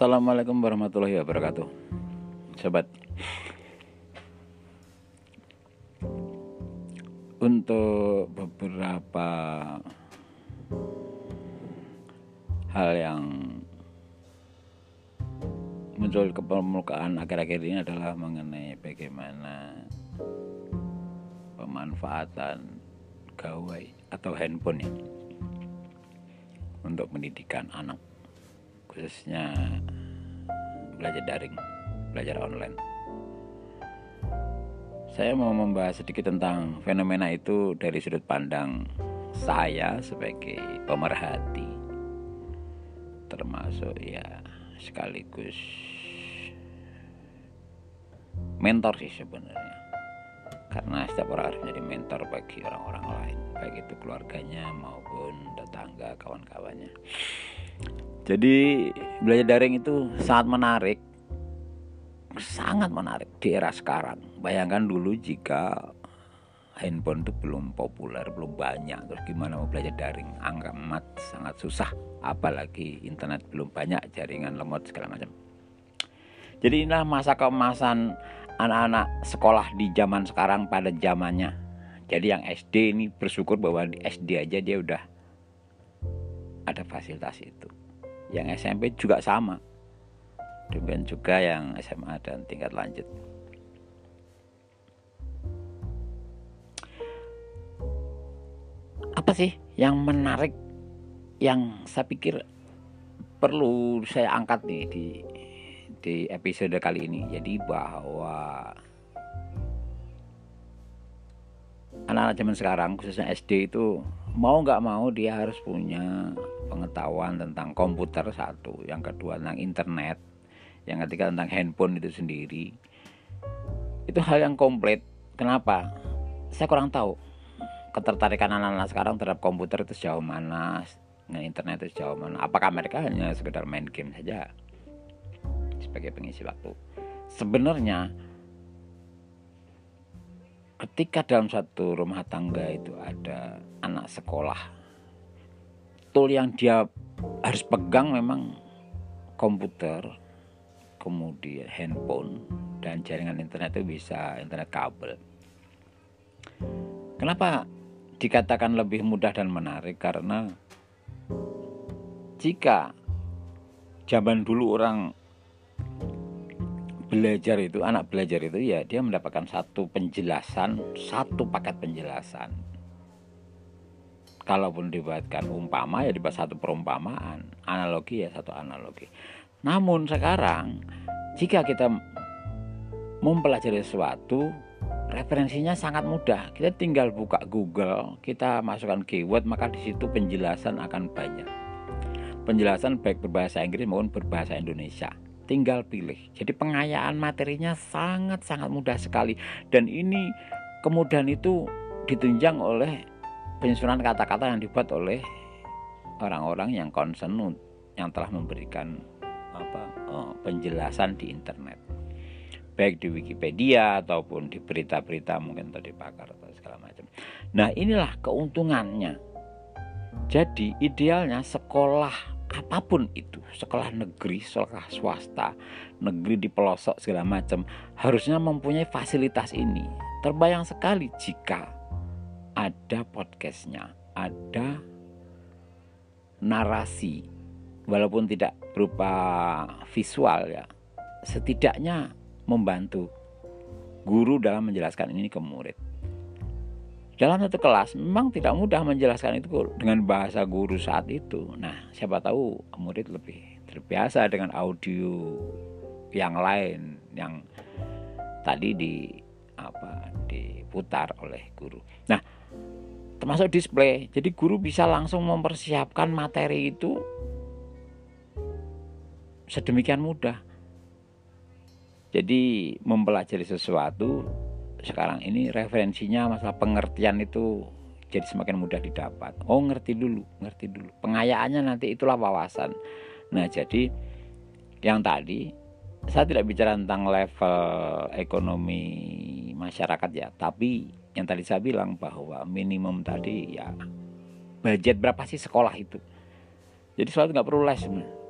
Assalamualaikum warahmatullahi wabarakatuh. Sobat. Untuk beberapa hal yang muncul ke permukaan akhir-akhir ini adalah mengenai bagaimana pemanfaatan gawai atau handphone ya untuk pendidikan anak khususnya belajar daring, belajar online. Saya mau membahas sedikit tentang fenomena itu dari sudut pandang saya sebagai pemerhati, termasuk ya sekaligus mentor sih sebenarnya. Karena setiap orang harus menjadi mentor bagi orang-orang lain, baik itu keluarganya maupun tetangga, kawan-kawannya. Jadi belajar daring itu sangat menarik, sangat menarik di era sekarang. Bayangkan dulu jika handphone itu belum populer, belum banyak, terus gimana mau belajar daring? Angka mat sangat susah, apalagi internet belum banyak, jaringan lemot segala macam. Jadi inilah masa keemasan anak-anak sekolah di zaman sekarang pada zamannya. Jadi yang SD ini bersyukur bahwa di SD aja dia udah ada fasilitas itu yang SMP juga sama. Demikian juga yang SMA dan tingkat lanjut. Apa sih yang menarik yang saya pikir perlu saya angkat nih di di episode kali ini? Jadi bahwa anak-anak zaman sekarang khususnya SD itu mau nggak mau dia harus punya pengetahuan tentang komputer satu, yang kedua tentang internet, yang ketiga tentang handphone itu sendiri. Itu hal yang komplit. Kenapa? Saya kurang tahu ketertarikan anak-anak sekarang terhadap komputer itu sejauh mana, dengan internet itu sejauh mana. Apakah mereka hanya sekedar main game saja sebagai pengisi waktu? Sebenarnya ketika dalam satu rumah tangga itu ada anak sekolah tool yang dia harus pegang memang komputer kemudian handphone dan jaringan internet itu bisa internet kabel. Kenapa dikatakan lebih mudah dan menarik? Karena jika zaman dulu orang belajar itu anak belajar itu ya dia mendapatkan satu penjelasan satu paket penjelasan. Kalaupun dibuatkan umpama ya dibuat satu perumpamaan. Analogi ya satu analogi. Namun sekarang jika kita mempelajari sesuatu referensinya sangat mudah. Kita tinggal buka Google kita masukkan keyword maka di situ penjelasan akan banyak. Penjelasan baik berbahasa Inggris maupun berbahasa Indonesia tinggal pilih. Jadi pengayaan materinya sangat-sangat mudah sekali dan ini kemudian itu ditunjang oleh penyusunan kata-kata yang dibuat oleh orang-orang yang concern yang telah memberikan apa oh, penjelasan di internet baik di Wikipedia ataupun di berita-berita mungkin tadi pakar atau segala macam. Nah inilah keuntungannya. Jadi idealnya sekolah apa pun itu sekolah negeri sekolah swasta negeri di pelosok segala macam harusnya mempunyai fasilitas ini. Terbayang sekali jika ada podcastnya ada narasi walaupun tidak berupa visual ya setidaknya membantu guru dalam menjelaskan ini ke murid dalam satu kelas memang tidak mudah menjelaskan itu dengan bahasa guru saat itu. Nah, siapa tahu murid lebih terbiasa dengan audio yang lain yang tadi di apa diputar oleh guru. Nah, termasuk display. Jadi guru bisa langsung mempersiapkan materi itu sedemikian mudah. Jadi mempelajari sesuatu sekarang ini referensinya masalah pengertian itu jadi semakin mudah didapat. Oh ngerti dulu, ngerti dulu. Pengayaannya nanti itulah wawasan. Nah jadi yang tadi saya tidak bicara tentang level ekonomi masyarakat ya, tapi yang tadi saya bilang bahwa minimum tadi ya budget berapa sih sekolah itu. Jadi soal nggak perlu les sebenarnya.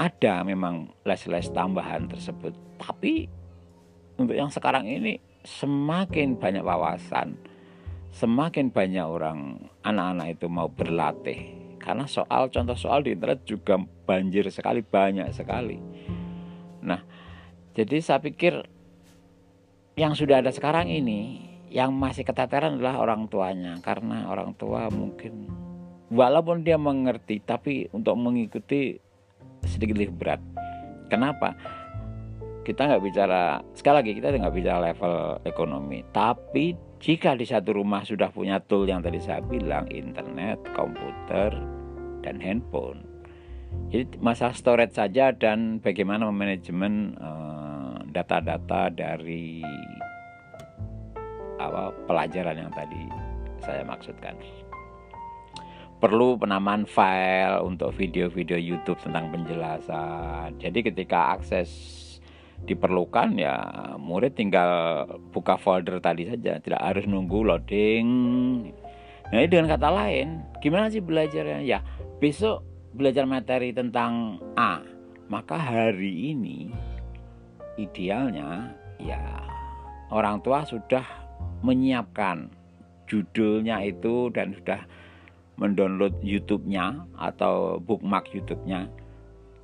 ada memang les-les tambahan tersebut tapi untuk yang sekarang ini semakin banyak wawasan semakin banyak orang anak-anak itu mau berlatih. Karena soal contoh soal di internet juga banjir sekali banyak sekali. Nah jadi saya pikir yang sudah ada sekarang ini yang masih keteteran adalah orang tuanya. Karena orang tua mungkin walaupun dia mengerti tapi untuk mengikuti sedikit lebih berat. Kenapa kita nggak bicara sekali lagi kita nggak bicara level ekonomi tapi jika di satu rumah sudah punya tool yang tadi saya bilang internet komputer dan handphone jadi masalah storage saja dan bagaimana memanajemen uh, data-data dari apa pelajaran yang tadi saya maksudkan perlu penamaan file untuk video-video YouTube tentang penjelasan. Jadi ketika akses diperlukan ya murid tinggal buka folder tadi saja. Tidak harus nunggu loading. Nah ini dengan kata lain gimana sih belajarnya? Ya besok belajar materi tentang A. Maka hari ini idealnya ya orang tua sudah menyiapkan judulnya itu dan sudah mendownload YouTube-nya atau bookmark YouTube-nya.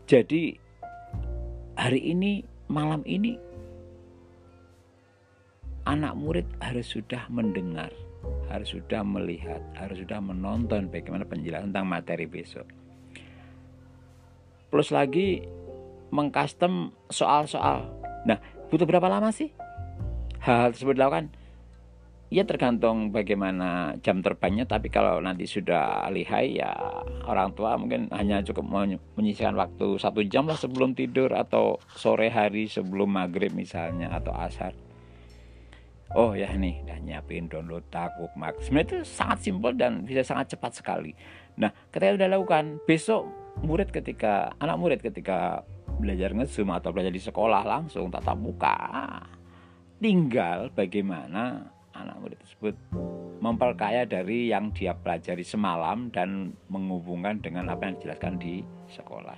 Jadi hari ini malam ini anak murid harus sudah mendengar, harus sudah melihat, harus sudah menonton bagaimana penjelasan tentang materi besok. Plus lagi mengcustom soal-soal. Nah, butuh berapa lama sih? Hal, tersebut dilakukan ya tergantung bagaimana jam terbangnya tapi kalau nanti sudah lihai ya orang tua mungkin hanya cukup menyisihkan waktu satu jam lah sebelum tidur atau sore hari sebelum maghrib misalnya atau asar. Oh ya nih udah nyiapin download takuk mak. Sebenarnya itu sangat simpel dan bisa sangat cepat sekali. Nah ketika udah lakukan besok murid ketika anak murid ketika belajar ngezoom atau belajar di sekolah langsung tatap muka tinggal bagaimana anak murid tersebut memperkaya dari yang dia pelajari semalam dan menghubungkan dengan apa yang dijelaskan di sekolah.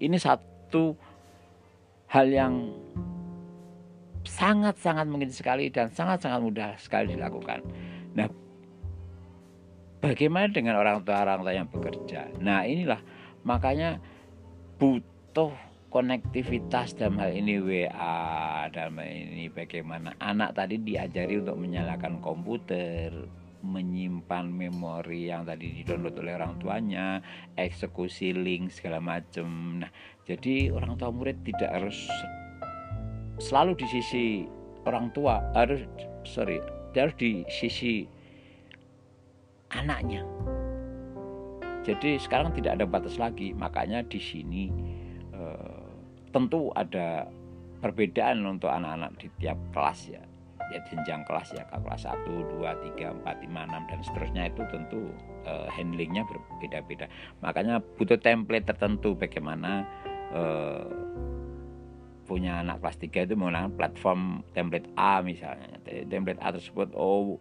Ini satu hal yang sangat-sangat mungkin sekali dan sangat-sangat mudah sekali dilakukan. Nah, bagaimana dengan orang tua-orang tua yang bekerja? Nah, inilah makanya butuh konektivitas dalam hal ini WA dalam hal ini bagaimana anak tadi diajari untuk menyalakan komputer menyimpan memori yang tadi didownload oleh orang tuanya eksekusi link segala macam nah jadi orang tua murid tidak harus selalu di sisi orang tua harus sorry harus di sisi anaknya. Jadi sekarang tidak ada batas lagi makanya di sini tentu ada perbedaan untuk anak-anak di tiap kelas ya. Ya jenjang kelas ya kelas 1, 2, 3, 4, 5, 6 dan seterusnya itu tentu uh, handlingnya berbeda-beda. Makanya butuh template tertentu bagaimana uh, punya anak kelas 3 itu menggunakan platform template A misalnya. Template A tersebut oh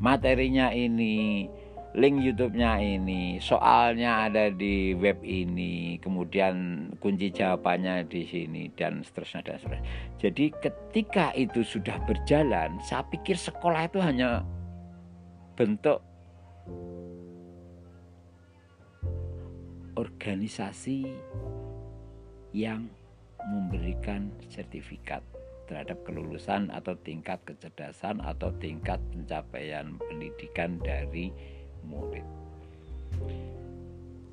materinya ini link YouTube-nya ini, soalnya ada di web ini, kemudian kunci jawabannya di sini dan seterusnya dan seterusnya. Jadi ketika itu sudah berjalan, saya pikir sekolah itu hanya bentuk organisasi yang memberikan sertifikat terhadap kelulusan atau tingkat kecerdasan atau tingkat pencapaian pendidikan dari murid.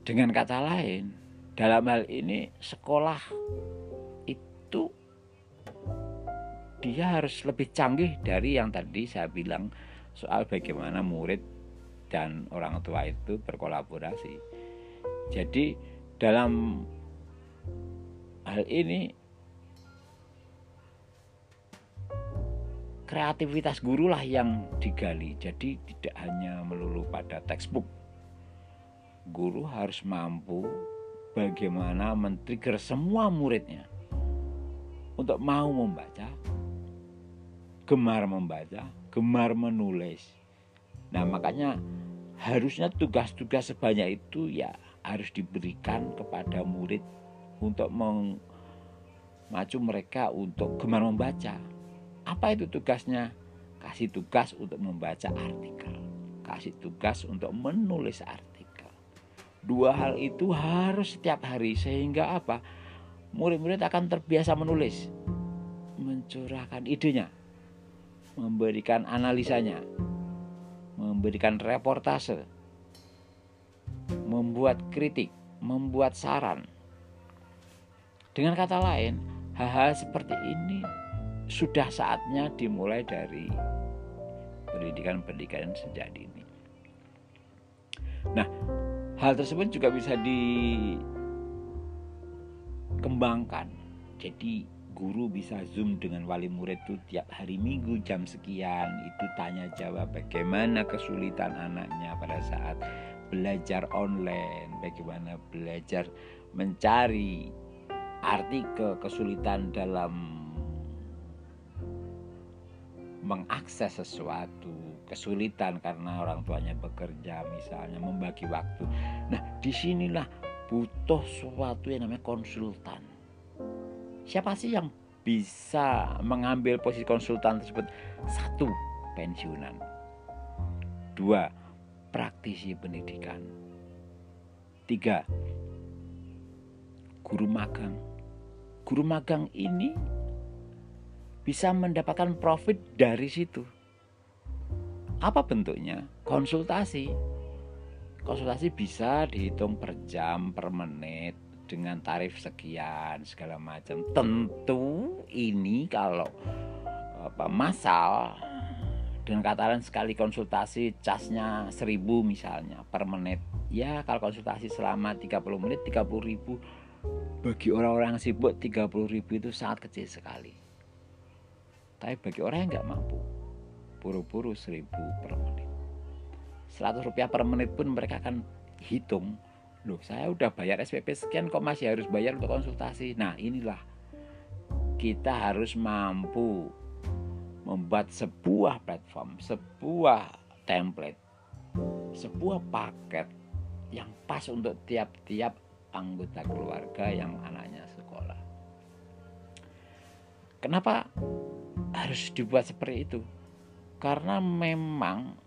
Dengan kata lain, dalam hal ini sekolah itu dia harus lebih canggih dari yang tadi saya bilang soal bagaimana murid dan orang tua itu berkolaborasi. Jadi dalam hal ini kreativitas guru lah yang digali. Jadi tidak hanya melulu pada textbook. Guru harus mampu bagaimana men-trigger semua muridnya untuk mau membaca, gemar membaca, gemar menulis. Nah, makanya harusnya tugas-tugas sebanyak itu ya harus diberikan kepada murid untuk memacu mereka untuk gemar membaca. Apa itu tugasnya? Kasih tugas untuk membaca artikel, kasih tugas untuk menulis artikel. Dua hal itu harus setiap hari sehingga apa? Murid-murid akan terbiasa menulis, mencurahkan idenya, memberikan analisanya, memberikan reportase, membuat kritik, membuat saran. Dengan kata lain, hal-hal seperti ini sudah saatnya dimulai dari pendidikan-pendidikan sejak dini. Nah, hal tersebut juga bisa dikembangkan. Jadi guru bisa zoom dengan wali murid itu tiap hari minggu jam sekian itu tanya jawab bagaimana kesulitan anaknya pada saat belajar online, bagaimana belajar mencari artikel kesulitan dalam mengakses sesuatu, kesulitan karena orang tuanya bekerja misalnya, membagi waktu. Nah, di sinilah butuh sesuatu yang namanya konsultan. Siapa sih yang bisa mengambil posisi konsultan tersebut? Satu, pensiunan. Dua, praktisi pendidikan. Tiga, guru magang. Guru magang ini bisa mendapatkan profit dari situ. Apa bentuknya? Konsultasi. Konsultasi bisa dihitung per jam, per menit, dengan tarif sekian segala macam. Tentu ini kalau apa masal dengan kata lain sekali konsultasi casnya 1000 misalnya per menit ya kalau konsultasi selama 30 menit 30 ribu bagi orang-orang yang sibuk 30 ribu itu sangat kecil sekali tapi bagi orang yang nggak mampu buru-buru 1000 per menit. 100 rupiah per menit pun mereka akan hitung loh saya udah bayar SPP sekian kok masih harus bayar untuk konsultasi? Nah inilah. Kita harus mampu membuat sebuah platform, sebuah template, sebuah paket yang pas untuk tiap-tiap anggota keluarga yang anaknya sekolah. Kenapa harus dibuat seperti itu? Karena memang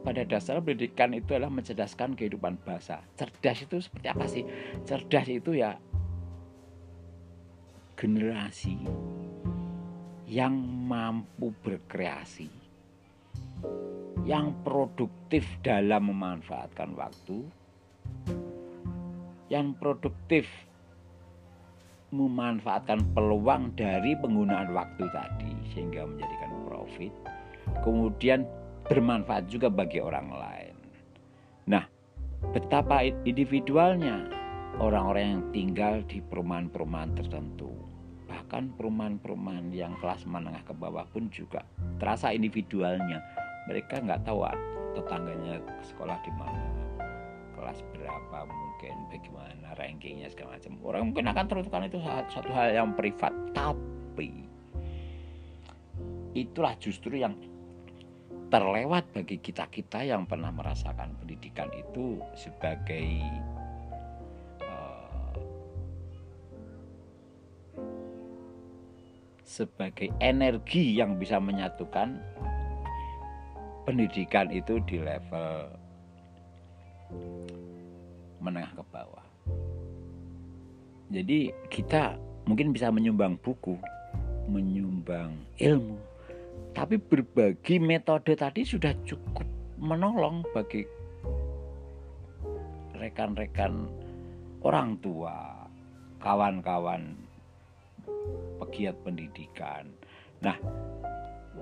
pada dasar pendidikan itu adalah mencerdaskan kehidupan bangsa. Cerdas itu seperti apa sih? Cerdas itu ya generasi yang mampu berkreasi, yang produktif dalam memanfaatkan waktu, yang produktif memanfaatkan peluang dari penggunaan waktu tadi sehingga menjadikan profit, kemudian bermanfaat juga bagi orang lain. Nah, betapa individualnya orang-orang yang tinggal di perumahan-perumahan tertentu. Bahkan perumahan-perumahan yang kelas menengah ke bawah pun juga terasa individualnya. Mereka nggak tahu tetangganya sekolah di mana kelas berapa mungkin bagaimana rankingnya segala macam. Orang mungkin akan tertutupan itu satu hal yang privat tapi itulah justru yang terlewat bagi kita-kita yang pernah merasakan pendidikan itu sebagai sebagai energi yang bisa menyatukan pendidikan itu di level menengah ke bawah. Jadi kita mungkin bisa menyumbang buku, menyumbang ilmu, tapi berbagi metode tadi sudah cukup menolong bagi rekan-rekan orang tua, kawan-kawan pegiat pendidikan. Nah,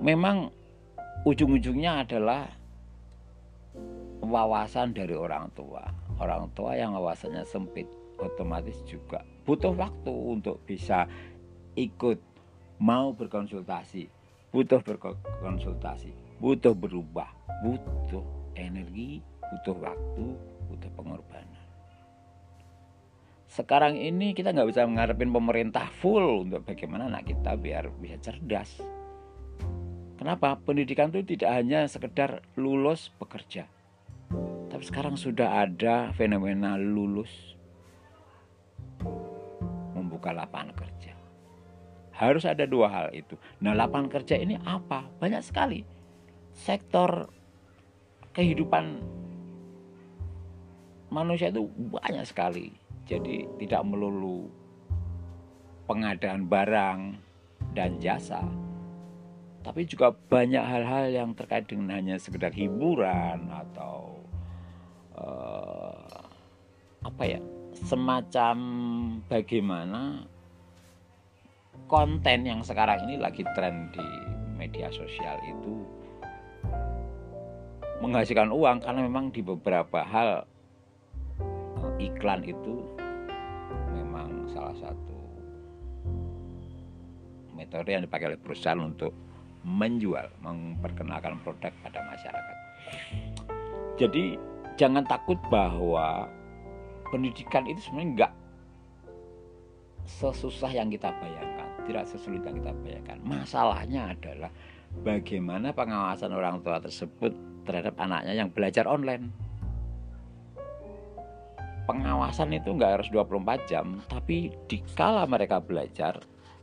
memang ujung-ujungnya adalah wawasan dari orang tua. Orang tua yang wawasannya sempit otomatis juga butuh waktu untuk bisa ikut mau berkonsultasi, butuh berkonsultasi, butuh berubah, butuh energi, butuh waktu, butuh pengorbanan sekarang ini kita nggak bisa mengharapin pemerintah full untuk bagaimana anak kita biar bisa cerdas. Kenapa? Pendidikan itu tidak hanya sekedar lulus bekerja. Tapi sekarang sudah ada fenomena lulus membuka lapangan kerja. Harus ada dua hal itu. Nah, lapangan kerja ini apa? Banyak sekali. Sektor kehidupan manusia itu banyak sekali. Jadi tidak melulu pengadaan barang dan jasa, tapi juga banyak hal-hal yang terkait dengan hanya sekedar hiburan atau uh, apa ya semacam bagaimana konten yang sekarang ini lagi tren di media sosial itu menghasilkan uang karena memang di beberapa hal eh, iklan itu memang salah satu metode yang dipakai oleh perusahaan untuk menjual, memperkenalkan produk pada masyarakat. Jadi jangan takut bahwa pendidikan itu sebenarnya enggak sesusah yang kita bayangkan, tidak sesulit yang kita bayangkan. Masalahnya adalah bagaimana pengawasan orang tua tersebut terhadap anaknya yang belajar online. Pengawasan itu enggak harus 24 jam, tapi dikala mereka belajar,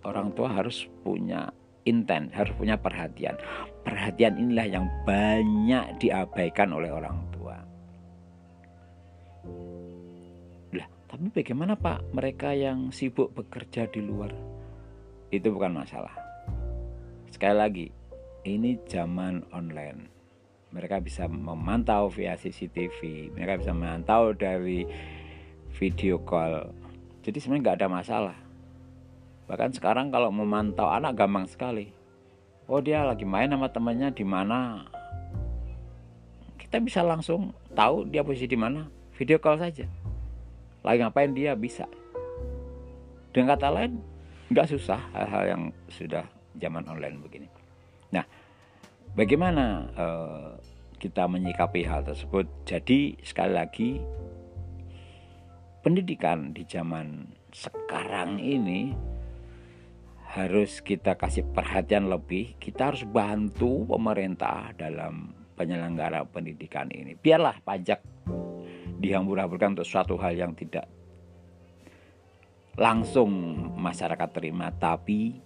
orang tua harus punya intent, harus punya perhatian. Perhatian inilah yang banyak diabaikan oleh orang tua. Tapi bagaimana Pak mereka yang sibuk bekerja di luar? Itu bukan masalah. Sekali lagi, ini zaman online. Mereka bisa memantau via CCTV, mereka bisa memantau dari video call. Jadi sebenarnya nggak ada masalah. Bahkan sekarang kalau memantau anak gampang sekali. Oh dia lagi main sama temannya di mana? Kita bisa langsung tahu dia posisi di mana. Video call saja. Lagi ngapain dia? Bisa. Dengan kata lain nggak susah hal-hal yang sudah zaman online begini. Nah bagaimana uh, kita menyikapi hal tersebut? Jadi sekali lagi pendidikan di zaman sekarang ini harus kita kasih perhatian lebih. Kita harus bantu pemerintah dalam penyelenggara pendidikan ini. Biarlah pajak dihambur-hamburkan untuk suatu hal yang tidak langsung masyarakat terima. Tapi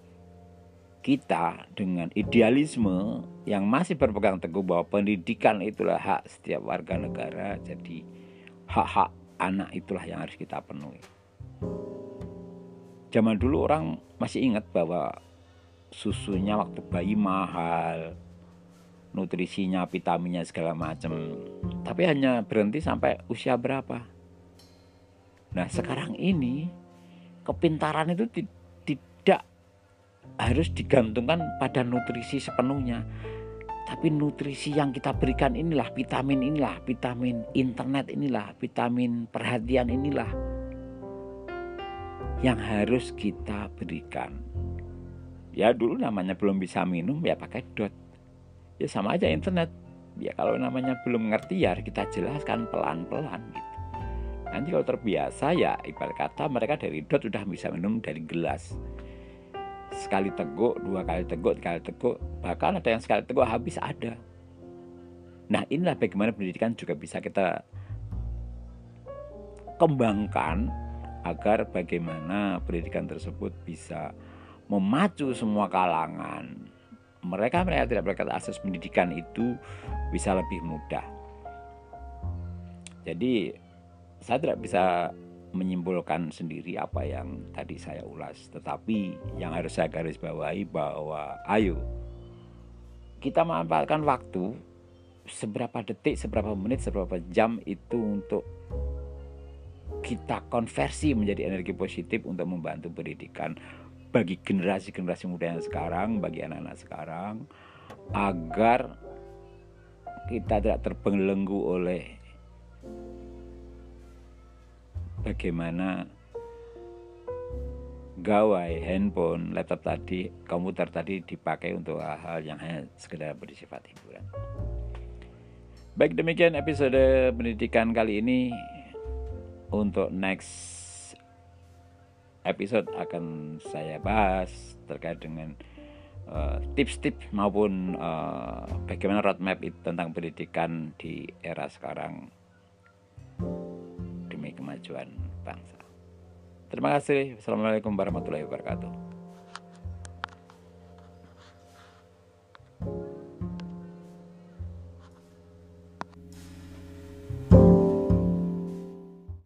kita dengan idealisme yang masih berpegang teguh bahwa pendidikan itulah hak setiap warga negara jadi hak-hak anak itulah yang harus kita penuhi. Zaman dulu orang masih ingat bahwa susunya waktu bayi mahal nutrisinya, vitaminnya segala macam. Tapi hanya berhenti sampai usia berapa. Nah, sekarang ini kepintaran itu tidak harus digantungkan pada nutrisi sepenuhnya. Tapi nutrisi yang kita berikan inilah vitamin inilah, vitamin internet inilah, vitamin perhatian inilah yang harus kita berikan. Ya dulu namanya belum bisa minum ya pakai dot ya sama aja internet. Ya kalau namanya belum ngerti ya kita jelaskan pelan-pelan gitu. Nanti kalau terbiasa ya ibarat kata mereka dari dot sudah bisa minum dari gelas. Sekali teguk dua kali teguk tiga kali teguk bahkan ada yang sekali teguk habis ada. Nah inilah bagaimana pendidikan juga bisa kita kembangkan agar bagaimana pendidikan tersebut bisa memacu semua kalangan mereka mereka tidak berkata akses pendidikan itu bisa lebih mudah. Jadi saya tidak bisa menyimpulkan sendiri apa yang tadi saya ulas, tetapi yang harus saya garis bawahi bahwa ayo kita memanfaatkan waktu seberapa detik, seberapa menit, seberapa jam itu untuk kita konversi menjadi energi positif untuk membantu pendidikan bagi generasi-generasi muda yang sekarang, bagi anak-anak sekarang, agar kita tidak terbelenggu oleh bagaimana gawai, handphone, laptop tadi, komputer tadi dipakai untuk hal-hal yang hanya sekedar bersifat hiburan. Baik demikian episode pendidikan kali ini untuk next episode akan saya bahas terkait dengan uh, tips-tips maupun uh, bagaimana roadmap itu tentang pendidikan di era sekarang demi kemajuan bangsa. Terima kasih. Assalamualaikum warahmatullahi wabarakatuh.